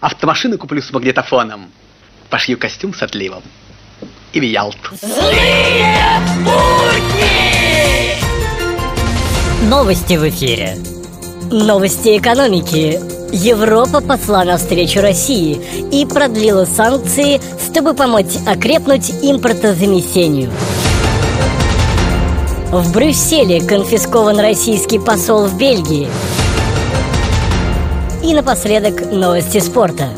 Автомашину куплю с магнитофоном. Пошью костюм с отливом. И в Ялту. Злые будни! Новости в эфире. Новости экономики. Европа пошла навстречу России и продлила санкции, чтобы помочь окрепнуть импортозамещению. В Брюсселе конфискован российский посол в Бельгии. И напоследок новости спорта.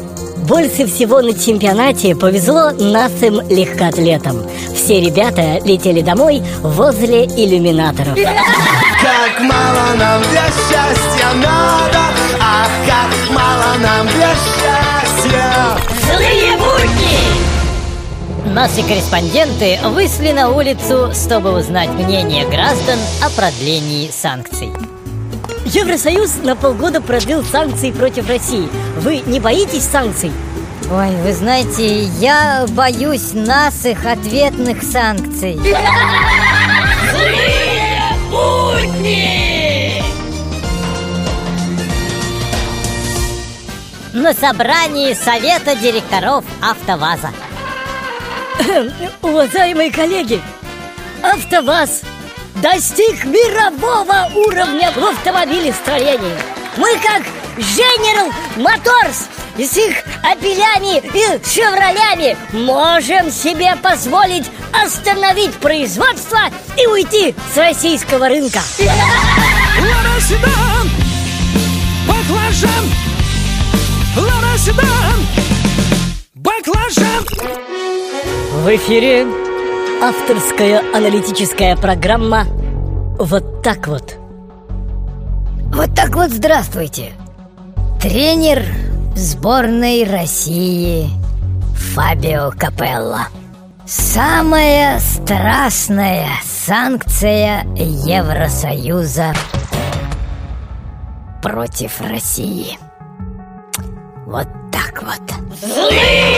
Больше всего на чемпионате повезло нашим легкоатлетам. Все ребята летели домой возле иллюминаторов. Как мало нам для счастья надо Ах, как мало нам для счастья Злые будни! Наши корреспонденты вышли на улицу, чтобы узнать мнение граждан о продлении санкций. Евросоюз на полгода продлил санкции против России. Вы не боитесь санкций? Ой, вы знаете, я боюсь наших ответных санкций. Злые! На собрании Совета директоров АвтоВАЗа. Уважаемые коллеги, АвтоВАЗ достиг мирового уровня в автомобилестроении. Мы как General Motors с их опелями и шевролями можем себе позволить остановить производство и уйти с российского рынка. Лада Седан, баклажан, Лада Седан, баклажан. В эфире авторская аналитическая программа «Вот так вот». Вот так вот здравствуйте. Тренер сборной России Фабио Капелло. Самая страстная санкция Евросоюза против России. Вот так вот. Злые!